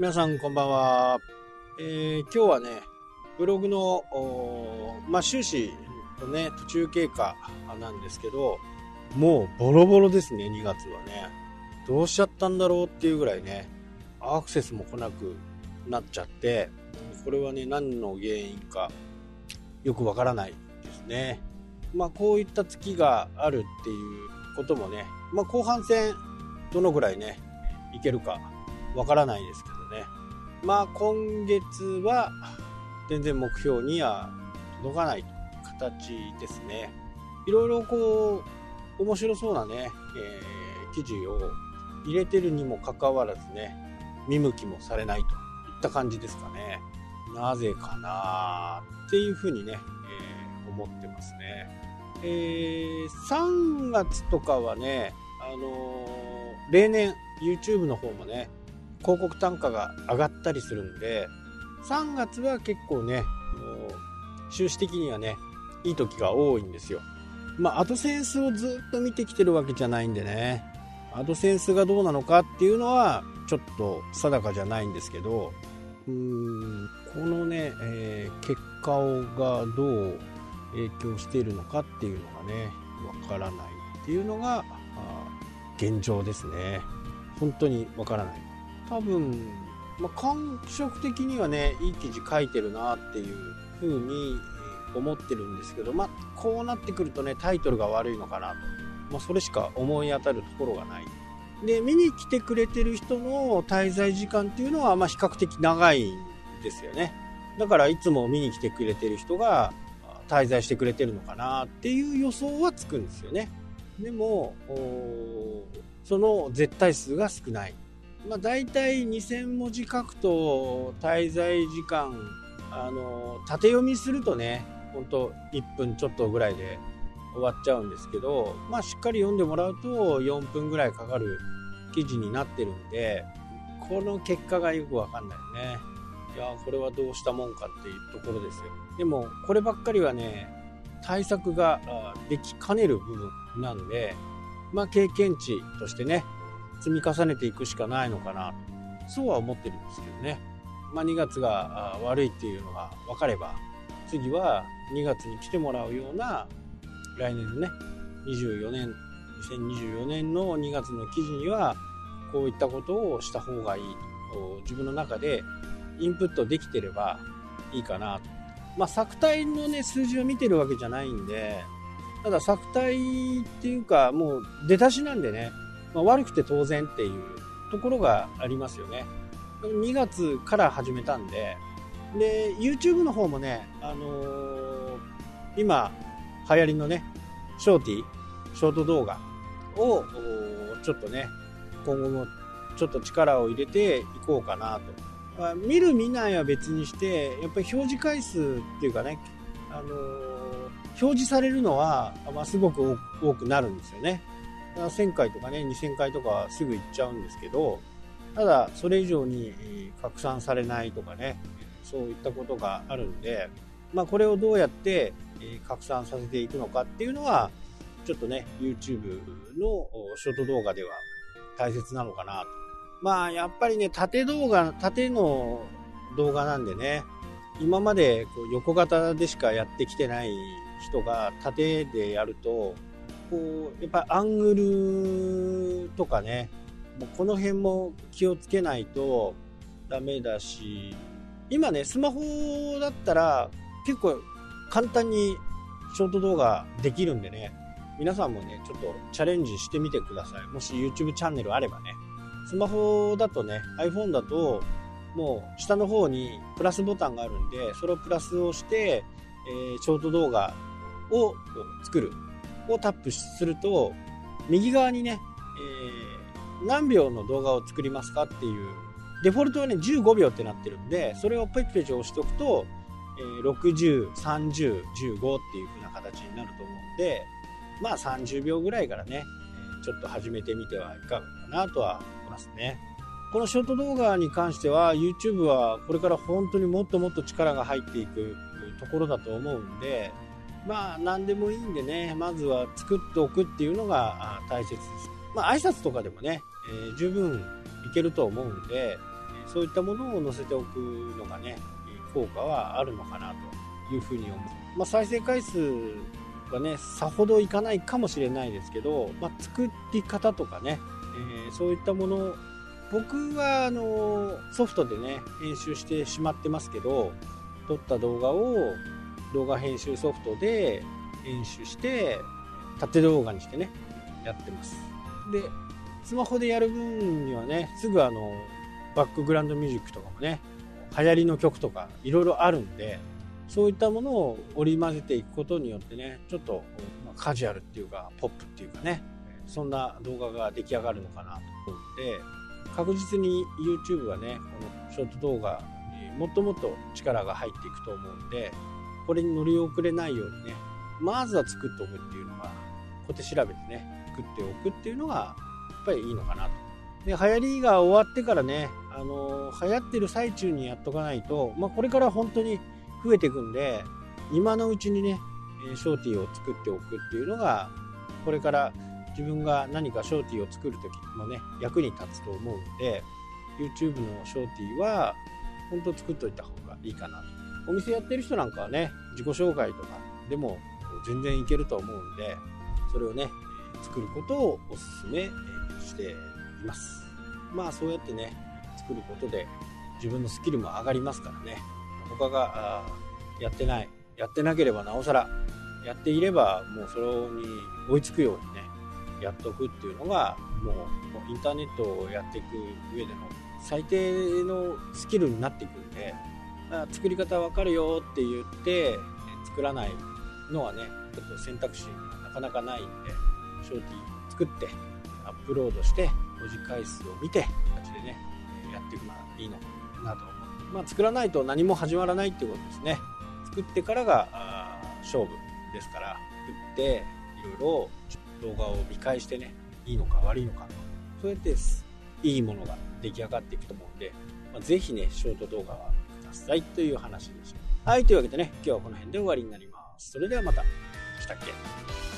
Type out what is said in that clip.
皆さんこんばんは。えー、今日はね、ブログの、まあ、終始のね、途中経過なんですけど、もうボロボロですね、2月はね。どうしちゃったんだろうっていうぐらいね、アクセスも来なくなっちゃって、これはね、何の原因かよくわからないですね。まあ、こういった月があるっていうこともね、まあ、後半戦どのぐらいね、いけるかわからないですけど。まあ、今月は全然目標には届かない形ですね。いろいろこう、面白そうなね、えー、記事を入れてるにもかかわらずね、見向きもされないといった感じですかね。なぜかなっていうふうにね、えー、思ってますね。えー、3月とかはね、あのー、例年 YouTube の方もね、広告単価が上がったりするんで、3月は結構ねもう、収支的にはね、いい時が多いんですよ。まあ、アドセンスをずっと見てきてるわけじゃないんでね、アドセンスがどうなのかっていうのは、ちょっと定かじゃないんですけど、うーん、このね、えー、結果がどう影響しているのかっていうのがね、わからないっていうのが、現状ですね。本当にわからない。多分、まあ、感触的にはねいい記事書いてるなっていう風に思ってるんですけど、まあ、こうなってくるとねタイトルが悪いのかなと、まあ、それしか思い当たるところがない。で見に来てくれてる人の滞在時間っていうのは、ま、比較的長いんですよね。だからいつも見に来てくれてる人が滞在してくれてるのかなっていう予想はつくんですよね。でもその絶対数が少ない。まあ、大体2000文字書くと滞在時間あの縦読みするとねほんと1分ちょっとぐらいで終わっちゃうんですけど、まあ、しっかり読んでもらうと4分ぐらいかかる記事になってるんでこの結果がよくわかんないよね。いやこれはどうしたもんかっていうところですよ。でもこればっかりはね対策ができかねる部分なんでまあ経験値としてね積み重ねていくしかないのかな。そうは思ってるんですけどね、まあ、2月が悪いっていうのが分かれば次は2月に来てもらうような来年のね24年2024年の2月の記事にはこういったことをした方がいい。と自分の中でインプットできてればいいかな。と。まあ、作体のね、数字を見てるわけじゃないんで、ただ作体っていうか、もう出だしなんでね、まあ、悪くて当然っていうところがありますよね。2月から始めたんで、で、YouTube の方もね、あのー、今、流行りのね、ショーティー、ショート動画を、ちょっとね、今後もちょっと力を入れていこうかなと。まあ、見る見ないは別にして、やっぱり表示回数っていうかね、あのー、表示されるのは、まあ、すごく多くなるんですよね。1000回とかね、2000回とかすぐ行っちゃうんですけど、ただ、それ以上に拡散されないとかね、そういったことがあるんで、まあ、これをどうやって拡散させていくのかっていうのは、ちょっとね、YouTube のショート動画では大切なのかなと。まあ、やっぱりね、縦動画、縦の動画なんでね、今までこう横型でしかやってきてない人が縦でやると、こう、やっぱアングルとかね、もうこの辺も気をつけないとダメだし、今ね、スマホだったら結構簡単にショート動画できるんでね、皆さんもね、ちょっとチャレンジしてみてください。もし YouTube チャンネルあればね。スマホだとね、iPhone だと、もう下の方にプラスボタンがあるんで、それをプラスをして、えー、ショート動画を作るをタップすると、右側にね、えー、何秒の動画を作りますかっていう、デフォルトはね、15秒ってなってるんで、それをペチペチ押しておくと、えー、60、30、15っていう風な形になると思うんで、まあ30秒ぐらいからね、ちょっと始めてみてはいかがかなとは思いますね。このショート動画に関しては YouTube はこれから本当にもっともっと力が入っていくところだと思うんで、まあ何でもいいんでね、まずは作っておくっていうのが大切です。まあ挨拶とかでもね、えー、十分いけると思うんで、そういったものを載せておくのがね効果はあるのかなというふうに思う、まあ、再生回数はねさほどいかないかもしれないですけど、まあ、作り方とかね、えー、そういったもの僕はあのソフトでね編集してしまってますけど撮った動画を動画編集ソフトで編集して縦動画にしてねやってます。でスマホでやる分にはねすぐあのバックグラウンドミュージックとかもね流行りの曲とかいろいろあるんでそういったものを織り交ぜていくことによってねちょっとカジュアルっていうかポップっていうかねそんな動画が出来上がるのかなと思って確実に YouTube はねこのショート動画にもっともっと力が入っていくと思うんでこれに乗り遅れないようにねまずは作っておくっていうのが小手調べてね作っておくっていうのがやっぱりいいのかなと。で流行りが終わってからねあの流行ってる最中にやっとかないと、まあ、これから本当に増えていくんで今のうちにねショーティーを作っておくっていうのがこれから自分が何かショーティーを作る時もね役に立つと思うんで YouTube のショーティーは本当作っといた方がいいかなと。お店やってる人なんかはね自己紹介とかでも全然いけると思うんでそれをね作ることをおすすめしています。まあそうやってね作ることで自分のスキルも上がりますからね。他がやってないやってなければなおさらやっていればもうそれに追いつくようにねやっておくっていうのがもうインターネットをやっていく上での最低のスキルになっていくんで作り方わかるよって言って作らないのはねちょっと選択肢がなかなかないんでショーティー作ってアップロードして文字回数を見て形でねやっていくのがいいのかなと。思う、まあ、作らないと何も始まらないっていうことですね。作ってからが勝負ですから作っていろいろ動画を見返してねいいのか悪いのかそうやっていいものが出来上がっていくと思うんで、まあ、ぜひねショート動画はださいという話でした。はいというわけでね今日はこの辺で終わりになります。それではまた。来たっけ？